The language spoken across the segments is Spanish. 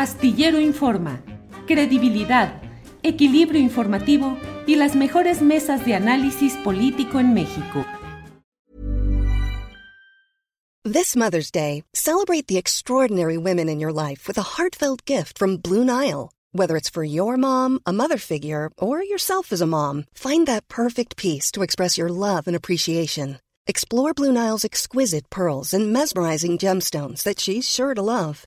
Astillero Informa, credibilidad, equilibrio informativo y las mejores mesas de análisis político en México. This Mother's Day, celebrate the extraordinary women in your life with a heartfelt gift from Blue Nile. Whether it's for your mom, a mother figure, or yourself as a mom, find that perfect piece to express your love and appreciation. Explore Blue Nile's exquisite pearls and mesmerizing gemstones that she's sure to love.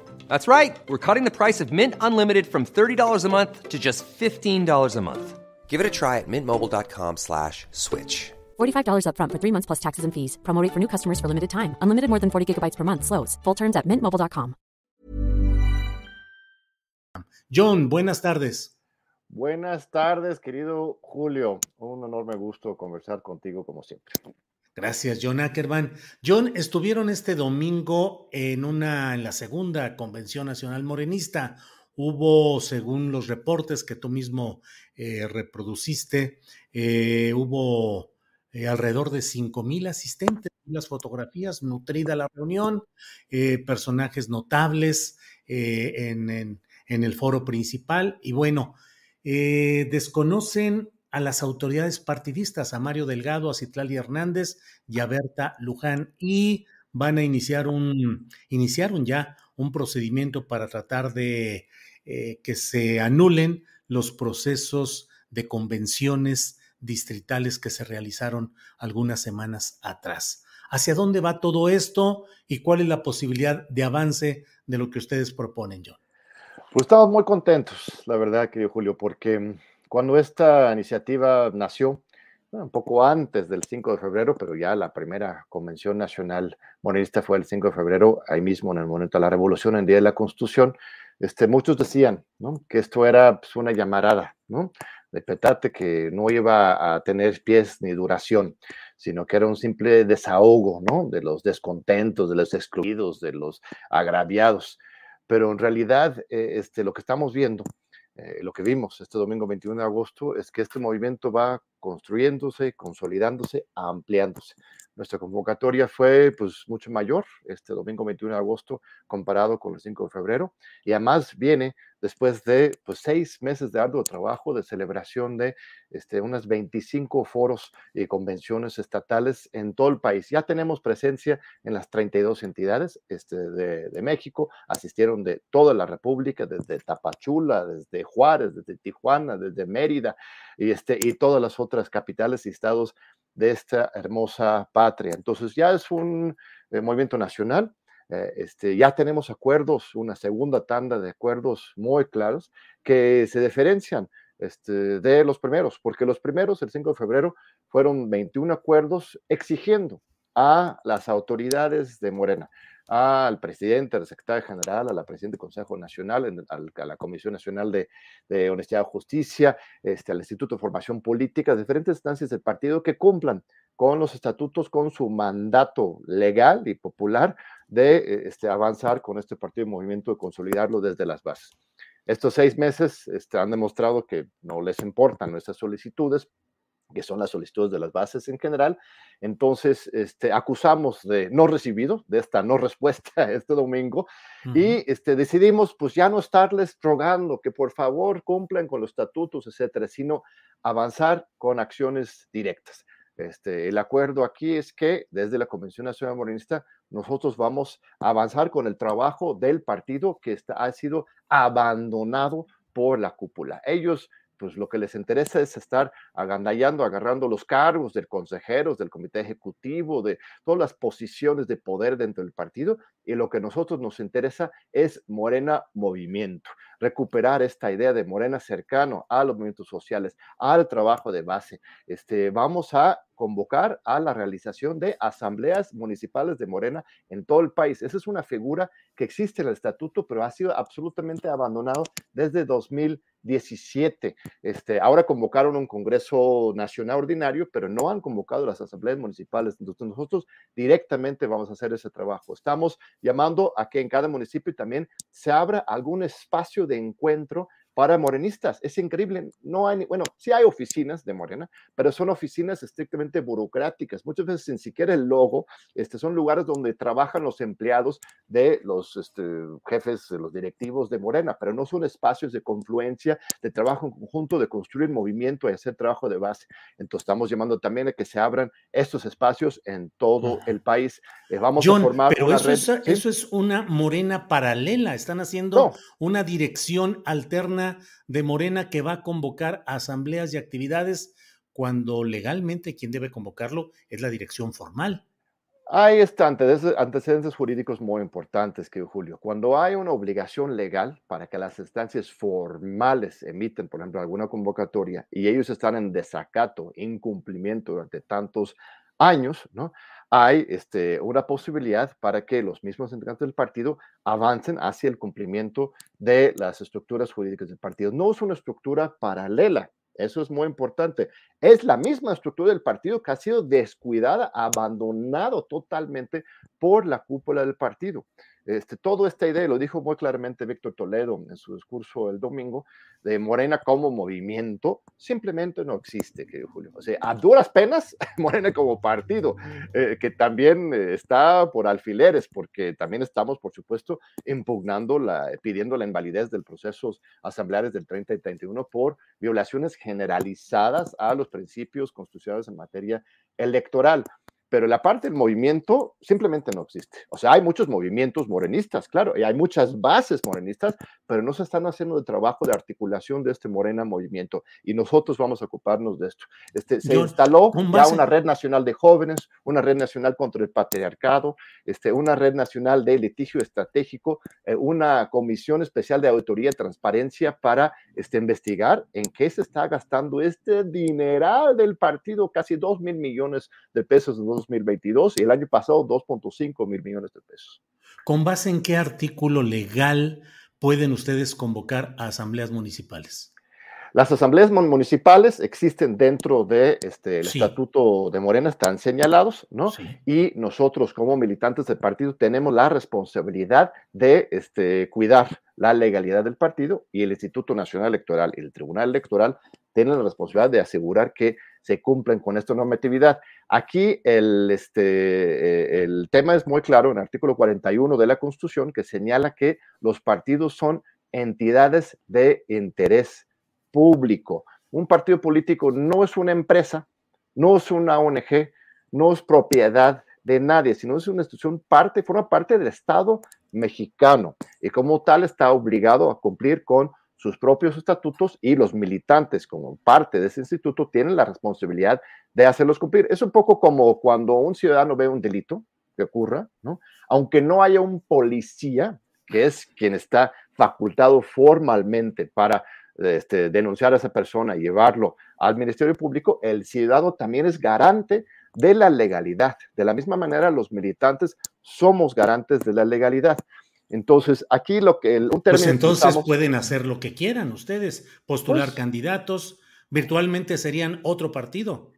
That's right. We're cutting the price of Mint Unlimited from $30 a month to just $15 a month. Give it a try at mintmobile.com slash switch. $45 upfront for three months plus taxes and fees. Promo rate for new customers for limited time. Unlimited more than 40 gigabytes per month. Slows. Full terms at mintmobile.com. John, buenas tardes. Buenas tardes, querido Julio. Un enorme gusto conversar contigo como siempre. Gracias, John Ackerman. John, estuvieron este domingo en una, en la segunda Convención Nacional Morenista. Hubo, según los reportes que tú mismo eh, reproduciste, eh, hubo eh, alrededor de cinco mil asistentes, las fotografías, nutrida la reunión, personajes notables en, en, en, el foro principal y bueno, desconocen a las autoridades partidistas, a Mario Delgado, a Citlali Hernández y a Berta Luján, y van a iniciar un, ya un procedimiento para tratar de eh, que se anulen los procesos de convenciones distritales que se realizaron algunas semanas atrás. ¿Hacia dónde va todo esto y cuál es la posibilidad de avance de lo que ustedes proponen, John? Pues estamos muy contentos, la verdad, querido Julio, porque cuando esta iniciativa nació, un poco antes del 5 de febrero, pero ya la primera convención nacional monarquista fue el 5 de febrero, ahí mismo en el momento de la revolución, en el día de la constitución, este, muchos decían que esto era pues, una llamarada, ¿no? de petate que no iba a tener pies ni duración, sino que era un simple desahogo ¿no? de los descontentos, de los excluidos, de los agraviados. Pero en realidad, eh, este, lo que estamos viendo lo que vimos este domingo 21 de agosto es que este movimiento va construyéndose, consolidándose, ampliándose. Nuestra convocatoria fue pues mucho mayor este domingo 21 de agosto comparado con el 5 de febrero y además viene después de pues, seis meses de arduo trabajo de celebración de este, unas 25 foros y convenciones estatales en todo el país. Ya tenemos presencia en las 32 entidades este, de, de México, asistieron de toda la República, desde Tapachula, desde Juárez, desde Tijuana, desde Mérida y, este, y todas las otras capitales y estados de esta hermosa patria. Entonces ya es un eh, movimiento nacional. Eh, este, ya tenemos acuerdos, una segunda tanda de acuerdos muy claros que se diferencian este, de los primeros, porque los primeros, el 5 de febrero, fueron 21 acuerdos exigiendo a las autoridades de Morena al presidente, al secretario general, a la presidenta del Consejo Nacional, a la Comisión Nacional de, de Honestidad y Justicia, este, al Instituto de Formación Política, diferentes instancias del partido que cumplan con los estatutos, con su mandato legal y popular de este, avanzar con este partido de movimiento, de consolidarlo desde las bases. Estos seis meses este, han demostrado que no les importan nuestras solicitudes, que son las solicitudes de las bases en general. Entonces, este, acusamos de no recibido, de esta no respuesta este domingo, uh -huh. y este, decidimos pues ya no estarles rogando que por favor cumplan con los estatutos, etcétera, sino avanzar con acciones directas. Este, el acuerdo aquí es que desde la Convención Nacional Morenista nosotros vamos a avanzar con el trabajo del partido que está, ha sido abandonado por la cúpula. Ellos pues lo que les interesa es estar agandallando, agarrando los cargos del consejeros, del comité ejecutivo, de todas las posiciones de poder dentro del partido, y lo que a nosotros nos interesa es Morena Movimiento. recuperar esta idea de Morena cercano a los movimientos sociales, al trabajo de base. Este, vamos a convocar a la realización de asambleas municipales de Morena en todo el país. Esa es una figura que existe en el estatuto, pero ha sido absolutamente abandonado desde 2017. Este, ahora convocaron un Congreso Nacional Ordinario, pero no han convocado las asambleas municipales. Entonces nosotros directamente vamos a hacer ese trabajo. Estamos llamando a que en cada municipio también se abra algún espacio de encuentro para morenistas. Es increíble. No hay, bueno, sí hay oficinas de Morena, pero son oficinas estrictamente burocráticas. Muchas veces sin siquiera el logo, este, son lugares donde trabajan los empleados de los este, jefes, de los directivos de Morena, pero no son espacios de confluencia, de trabajo en conjunto, de construir movimiento y hacer trabajo de base. Entonces estamos llamando también a que se abran estos espacios en todo el país. Eh, vamos a formar pero eso, es, eso es una Morena paralela. Están haciendo una dirección alterna de Morena que va a convocar asambleas y actividades cuando legalmente quien debe convocarlo es la dirección formal. Hay antecedentes jurídicos muy importantes, que Julio. Cuando hay una obligación legal para que las instancias formales emiten, por ejemplo, alguna convocatoria y ellos están en desacato, incumplimiento durante tantos años, ¿no? Hay este, una posibilidad para que los mismos integrantes del partido avancen hacia el cumplimiento de las estructuras jurídicas del partido. No es una estructura paralela, eso es muy importante. Es la misma estructura del partido que ha sido descuidada, abandonado totalmente por la cúpula del partido. Este, toda esta idea, lo dijo muy claramente Víctor Toledo en su discurso el domingo, de Morena como movimiento, simplemente no existe, querido Julio. O sea, a duras penas, Morena como partido, eh, que también eh, está por alfileres, porque también estamos, por supuesto, impugnando, la, pidiendo la invalidez del procesos asambleares del 30 y 31 por violaciones generalizadas a los principios constitucionales en materia electoral pero la parte del movimiento simplemente no existe. O sea, hay muchos movimientos morenistas, claro, y hay muchas bases morenistas, pero no se están haciendo el trabajo de articulación de este Morena movimiento y nosotros vamos a ocuparnos de esto. Este, se instaló ya una red nacional de jóvenes, una red nacional contra el patriarcado, este, una red nacional de litigio estratégico, eh, una comisión especial de auditoría y transparencia para este, investigar en qué se está gastando este dineral del partido, casi dos mil millones de pesos 2022 y el año pasado 2.5 mil millones de pesos. ¿Con base en qué artículo legal pueden ustedes convocar a asambleas municipales? Las asambleas municipales existen dentro de este, estatuto de Morena, están señalados, ¿no? Y nosotros como militantes del partido tenemos la responsabilidad de este, cuidar la legalidad del partido y el Instituto Nacional Electoral y el Tribunal Electoral tienen la responsabilidad de asegurar que se cumplen con esta normatividad. Aquí el, este, eh, el tema es muy claro en el artículo 41 de la Constitución que señala que los partidos son entidades de interés público. Un partido político no es una empresa, no es una ONG, no es propiedad de nadie, sino es una institución parte, forma parte del Estado mexicano y como tal está obligado a cumplir con sus propios estatutos y los militantes como parte de ese instituto tienen la responsabilidad de hacerlos cumplir. Es un poco como cuando un ciudadano ve un delito que ocurra, ¿no? Aunque no haya un policía, que es quien está facultado formalmente para este, denunciar a esa persona y llevarlo al Ministerio Público, el ciudadano también es garante de la legalidad. De la misma manera, los militantes somos garantes de la legalidad. Entonces, aquí lo que... El, un pues entonces pueden hacer lo que quieran ustedes, postular pues candidatos, virtualmente serían otro partido.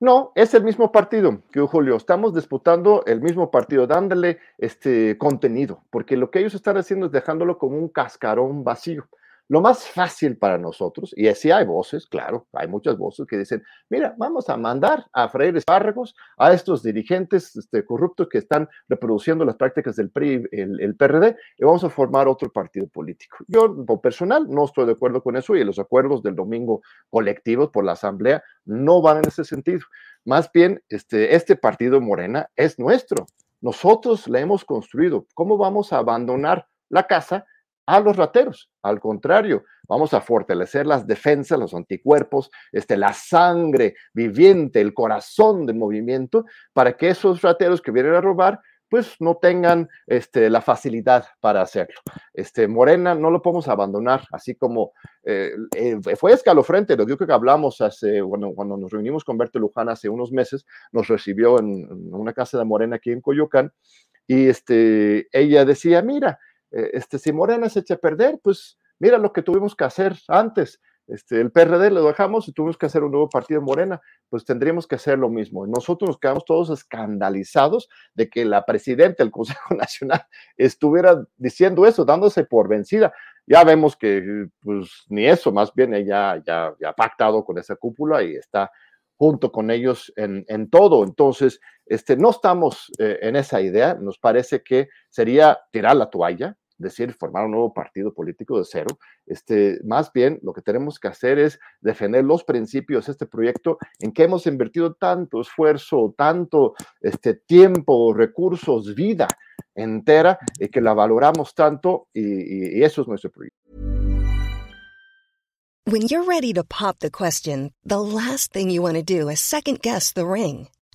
No, es el mismo partido que Julio. Estamos disputando el mismo partido, dándole este contenido, porque lo que ellos están haciendo es dejándolo como un cascarón vacío. Lo más fácil para nosotros, y así hay voces, claro, hay muchas voces que dicen, mira, vamos a mandar a freír espárragos a estos dirigentes este, corruptos que están reproduciendo las prácticas del PRI, el, PRD, y vamos a formar otro partido político. Yo, por personal, no estoy de acuerdo con eso y los acuerdos del domingo colectivos por la Asamblea no van en ese sentido. Más bien, este, este partido Morena es nuestro. Nosotros la hemos construido. ¿Cómo vamos a abandonar la casa? A los rateros. Al contrario, vamos a fortalecer las defensas, los anticuerpos, este, la sangre viviente, el corazón del movimiento, para que esos rateros que vienen a robar pues no tengan este, la facilidad para hacerlo. Este, Morena no lo podemos abandonar, así como eh, eh, fue escalofrente, lo que hablamos hace, bueno, cuando nos reunimos con Berto Luján hace unos meses, nos recibió en, una casa de Morena aquí en Coyoacán, y este, ella decía, mira, eh, este, si Morena se echa a perder, pues mira lo que tuvimos que hacer antes, este, el PRD lo dejamos y tuvimos que hacer un nuevo partido Morena, pues tendríamos que hacer lo mismo. Nosotros nos quedamos todos escandalizados de que la presidenta del Consejo Nacional estuviera diciendo eso, dándose por vencida. Ya vemos que pues ni eso, más bien ella ya, ya ha pactado con esa cúpula y está junto con ellos en, en todo. Entonces, este, no estamos eh, en esa idea, nos parece que sería tirar la toalla, decir, formar un nuevo partido político de cero. Este, más bien, lo que tenemos que hacer es defender los principios de este proyecto en que hemos invertido tanto esfuerzo, tanto este, tiempo, recursos, vida entera, y que la valoramos tanto, y, eso es nuestro proyecto. When you're ready to pop the question, the last thing you want to do is second guess the ring.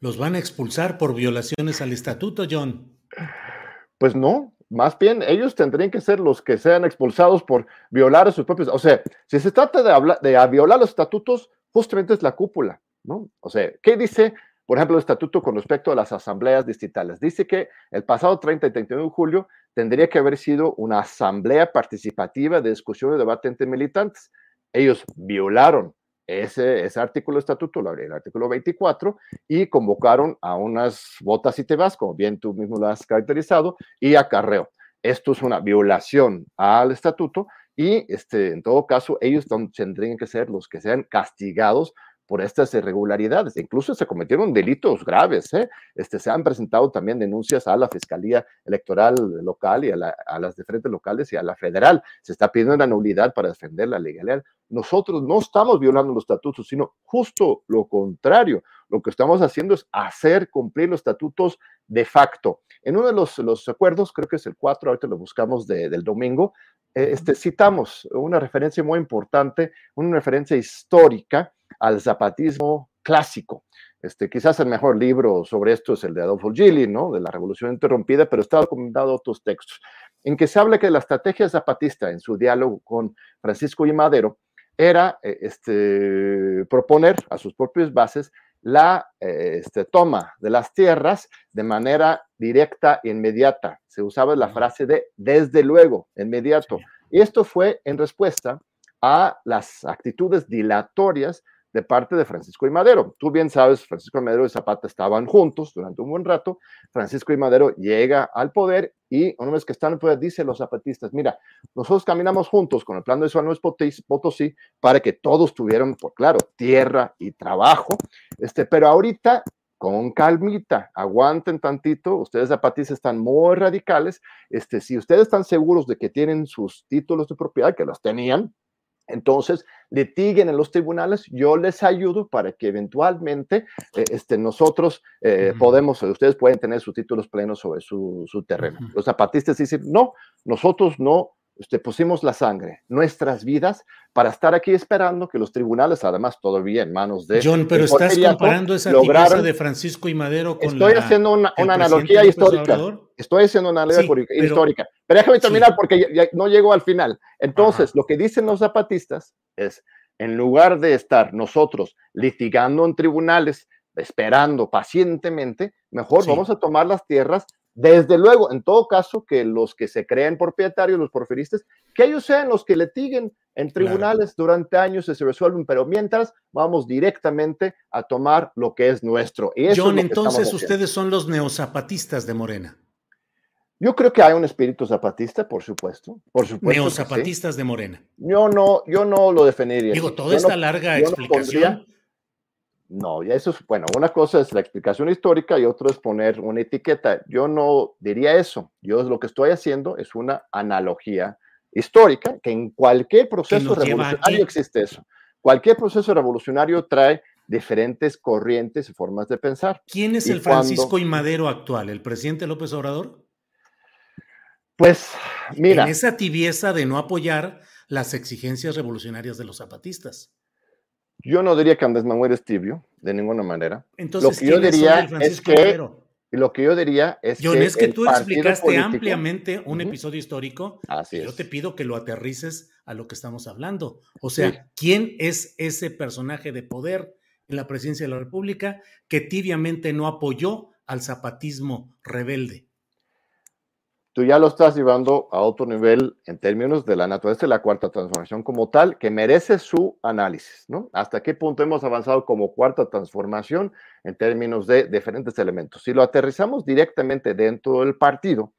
¿Los van a expulsar por violaciones al estatuto, John? Pues no, más bien ellos tendrían que ser los que sean expulsados por violar a sus propios, o sea, si se trata de, hablar, de violar los estatutos, justamente es la cúpula, ¿no? O sea, ¿qué dice, por ejemplo, el estatuto con respecto a las asambleas distritales? Dice que el pasado 30 y 31 de julio tendría que haber sido una asamblea participativa de discusión y debate entre militantes. Ellos violaron ese, ese artículo de estatuto, el artículo 24, y convocaron a unas botas y te vas, como bien tú mismo lo has caracterizado, y acarreo. Esto es una violación al estatuto y este, en todo caso ellos tendrían que ser los que sean castigados por estas irregularidades. Incluso se cometieron delitos graves. ¿eh? Este, se han presentado también denuncias a la Fiscalía Electoral local y a, las diferentes locales y a la federal. Se está pidiendo una nulidad para defender la legalidad. Nosotros no estamos violando los estatutos, sino justo lo contrario. Lo que estamos haciendo es hacer cumplir los estatutos de facto. En uno de los, los acuerdos, creo que es el 4, ahorita lo buscamos del domingo, eh, este, citamos una referencia muy importante, una referencia histórica al zapatismo clásico. Este, quizás el mejor libro sobre esto es el de Adolfo Gili, ¿no? De la Revolución Interrumpida, pero está documentado otros textos, en que se habla que la estrategia zapatista en su diálogo con Francisco y Madero era eh, este, proponer a sus propias bases la eh, este, toma de las tierras de manera directa e inmediata. Se usaba la frase de desde luego, inmediato. Y esto fue en respuesta a las actitudes dilatorias de parte de Francisco y Madero. Tú bien sabes, Francisco y Madero y Zapata estaban juntos durante un buen rato. Francisco y Madero llega al poder y una vez que están en el poder, dicen los zapatistas, mira, nosotros caminamos juntos con el plan de San Luis Potosí para que todos tuvieran, por claro, tierra y trabajo, este, pero ahorita con calmita, aguanten tantito, ustedes zapatistas están muy radicales, este, si ustedes están seguros de que tienen sus títulos de propiedad, que los tenían, entonces, litiguen en los tribunales, yo les ayudo para que eventualmente eh, este, nosotros eh, podemos, ustedes pueden tener sus títulos plenos sobre su, terreno. Los zapatistas dicen, no, nosotros no este, pusimos la sangre, nuestras vidas, para estar aquí esperando que los tribunales, además todavía en manos de... John, pero estás comparando esa lograron, de Francisco y Madero con Estoy haciendo una, analogía histórica. Estoy haciendo una analogía histórica. Pero déjame terminar porque ya, no llego al final. Entonces, lo que dicen los zapatistas es, en lugar de estar nosotros litigando en tribunales, esperando pacientemente, mejor vamos a tomar las tierras Desde luego, en todo caso, que los que se creen propietarios, los porfiristas, que ellos sean los que litiguen en tribunales durante años y se resuelven, pero mientras vamos directamente a tomar lo que es nuestro. Y John, entonces ustedes son los neozapatistas de Morena. Yo creo que hay un espíritu zapatista, por supuesto. Por supuesto Neozapatistas de Morena. Yo no, yo no lo definiría. Digo, toda esta larga explicación. No, ya eso es, bueno, una cosa es la explicación histórica y otra es poner una etiqueta. Yo no diría eso. Yo lo que estoy haciendo es una analogía histórica, que en cualquier proceso revolucionario existe eso. Cualquier proceso revolucionario trae diferentes corrientes y formas de pensar. ¿Quién es el Francisco y Madero actual? ¿El presidente López Obrador? Pues, mira. En esa tibieza de no apoyar las exigencias revolucionarias de los zapatistas. Yo no diría que Andrés Manuel es tibio, de ninguna manera. Entonces, lo que yo diría es que lo que yo diría es John, que es que tú explicaste ampliamente un episodio histórico. Así es. Yo te pido que lo aterrices a lo que estamos hablando. O sea, ¿quién es ese personaje de poder en la presidencia de la República que tibiamente no apoyó al zapatismo rebelde? Tú ya lo estás llevando a otro nivel en términos de la naturaleza de la cuarta transformación como tal, que merece su análisis, ¿no? ¿Hasta qué punto hemos avanzado como cuarta transformación en términos de diferentes elementos? Si lo aterrizamos directamente dentro del partido,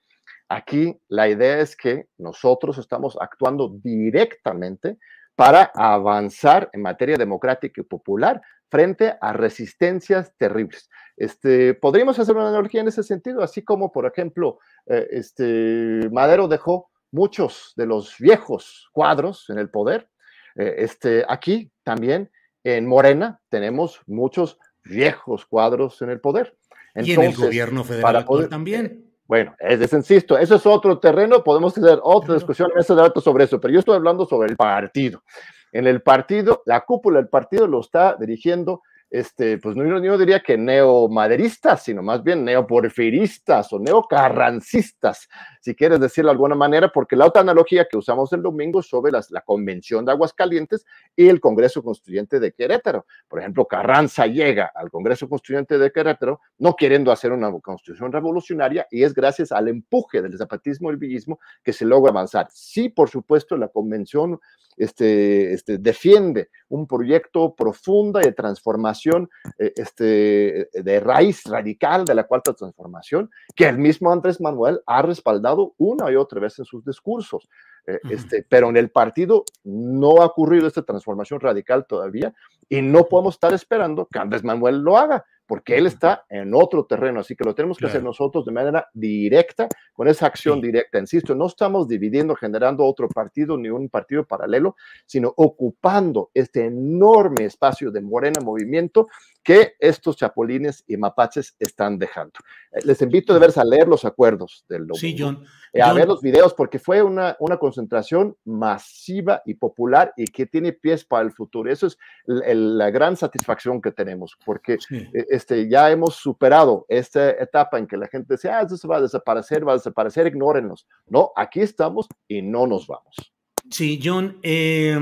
aquí la idea es que nosotros estamos actuando directamente para avanzar en materia democrática y popular frente a resistencias terribles. Este, podríamos hacer una analogía en ese sentido, así como, por ejemplo, eh, este, Madero dejó muchos de los viejos cuadros en el poder. Eh, este, aquí también en Morena tenemos muchos viejos cuadros en el poder. y en el gobierno federal también. Bueno, es, insisto, eso es otro terreno, podemos tener otra discusión en ese debate sobre eso, pero yo estoy hablando sobre el partido. En el partido, la cúpula del partido lo está dirigiendo este, pues no, yo diría que neomaderistas, sino más bien neoporfiristas o neocarrancistas, si quieres decirlo de alguna manera, porque la otra analogía que usamos el domingo sobre la Convención de Aguascalientes y el Congreso Constituyente de Querétaro. Por ejemplo, Carranza llega al Congreso Constituyente de Querétaro no queriendo hacer una constitución revolucionaria y es gracias al empuje del zapatismo y el villismo que se logra avanzar. Sí, por supuesto, la Convención este, este, defiende un proyecto profunda de transformación eh, este, de raíz radical de la cuarta transformación, que el mismo Andrés Manuel ha respaldado una y otra vez en sus discursos. Eh, este, pero en el partido no ha ocurrido esta transformación radical todavía y no podemos estar esperando que Andrés Manuel lo haga porque él está en otro terreno, así que lo tenemos que hacer nosotros de manera directa, con esa acción directa. Insisto, no estamos dividiendo, generando otro partido ni un partido paralelo, sino ocupando este enorme espacio de Morena Movimiento que estos chapulines y mapaches están dejando. Eh, les invito de verse a leer los acuerdos del Sí, John. Eh, a ver los videos porque fue una, una concentración masiva y popular y que tiene pies para el futuro. Eso es la gran satisfacción que tenemos porque eh, este, ya hemos superado esta etapa en que la gente decía, ah, eso se va a desaparecer, va a desaparecer, ignórenlos. No, aquí estamos y no nos vamos. Sí, John. Eh,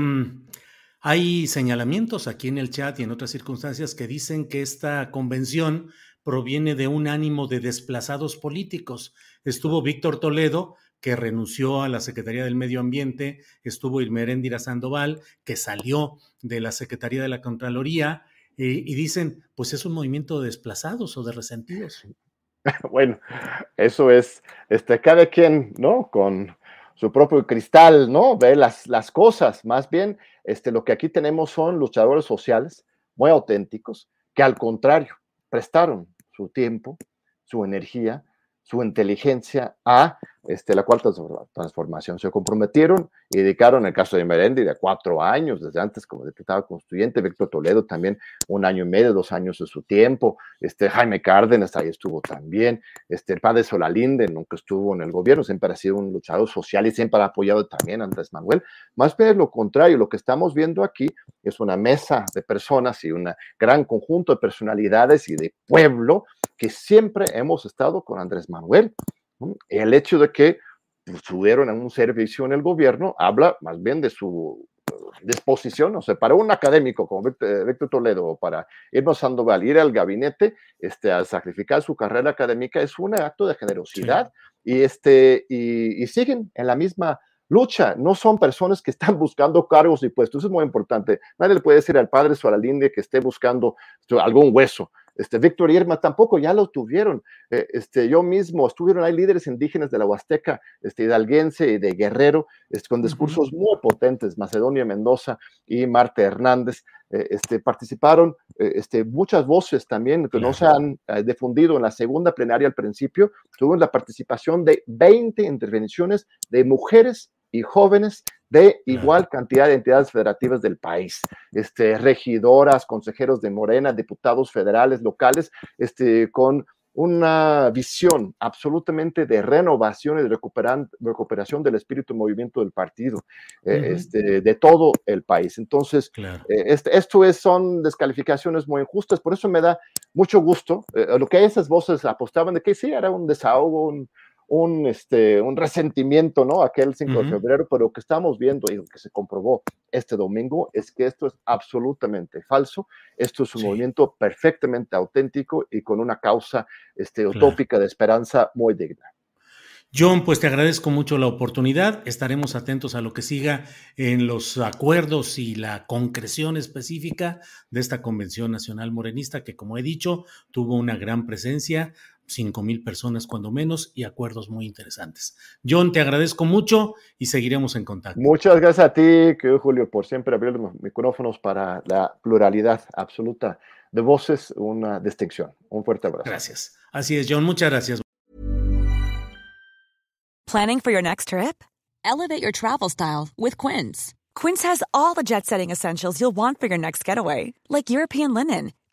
hay señalamientos aquí en el chat y en otras circunstancias que dicen que esta convención proviene de un ánimo de desplazados políticos. Estuvo Víctor Toledo, que renunció a la Secretaría del Medio Ambiente, estuvo Irmeréndira Sandoval, que salió de la Secretaría de la Contraloría, eh, y dicen, pues es un movimiento de desplazados o de resentidos. Bueno, eso es, este, cada quien, ¿no? Con su propio cristal, ¿no? Ve las, las cosas. Más bien, este, lo que aquí tenemos son luchadores sociales muy auténticos que al contrario, prestaron su tiempo, su energía, su inteligencia a este, la cuarta transformación. Se comprometieron y dedicaron, el caso de Merendi, de cuatro años, desde antes como diputado constituyente, Víctor Toledo también un año y medio, dos años de su tiempo, este, Jaime Cárdenas ahí estuvo también, este, el padre Solalinde nunca estuvo en el gobierno, siempre ha sido un luchador social y siempre ha apoyado también a Andrés Manuel. Más bien lo contrario, lo que estamos viendo aquí es una mesa de personas y un gran conjunto de personalidades y de pueblo que siempre hemos estado con Andrés Manuel. El hecho de que tuvieron un servicio en el gobierno habla más bien de su disposición, o sea, para un académico como Víctor, Toledo o para Irma Sandoval ir al gabinete este, a sacrificar su carrera académica es un acto de generosidad y, este, y, siguen en la misma lucha, no son personas que están buscando cargos y puestos, eso es muy importante. Nadie le puede decir al padre o a la línea que esté buscando algún hueso. Este, Víctor Irma tampoco ya lo tuvieron. Eh, este, yo mismo, estuvieron, hay líderes indígenas de la Huasteca, este, hidalguense y de Guerrero, este, con discursos muy potentes, Macedonia Mendoza y Marta Hernández, eh, este, participaron eh, este, muchas voces también que no se han difundido en la segunda plenaria al principio, tuvieron la participación de 20 intervenciones de mujeres y jóvenes de igual cantidad de entidades federativas del país, este, regidoras, consejeros de Morena, diputados federales, locales, este, con una visión absolutamente de renovación y de recuperación del espíritu y movimiento del partido, eh, este, de todo el país. Entonces, eh, este, esto es, son descalificaciones muy injustas, por eso me da mucho gusto. Eh, lo que esas voces apostaban de que sí, era un desahogo, un, un, este, un resentimiento, ¿no? Aquel 5 de febrero, pero lo que estamos viendo y lo que se comprobó este domingo es que esto es absolutamente falso. Esto es un movimiento perfectamente auténtico y con una causa este, utópica de esperanza muy digna. John, pues te agradezco mucho la oportunidad. Estaremos atentos a lo que siga en los acuerdos y la concreción específica de esta Convención Nacional Morenista, que como he dicho, tuvo una gran presencia, cinco mil personas cuando menos y acuerdos muy interesantes. John, te agradezco mucho y seguiremos en contacto. Muchas gracias a ti, querido Julio, por siempre abrir los micrófonos para la pluralidad absoluta de voces, una distinción. Un fuerte abrazo. Gracias. Así es, John, muchas gracias. Planning for your next trip? Elevate your travel style with Quince. Quince has all the jet setting essentials you'll want for your next getaway, like European linen,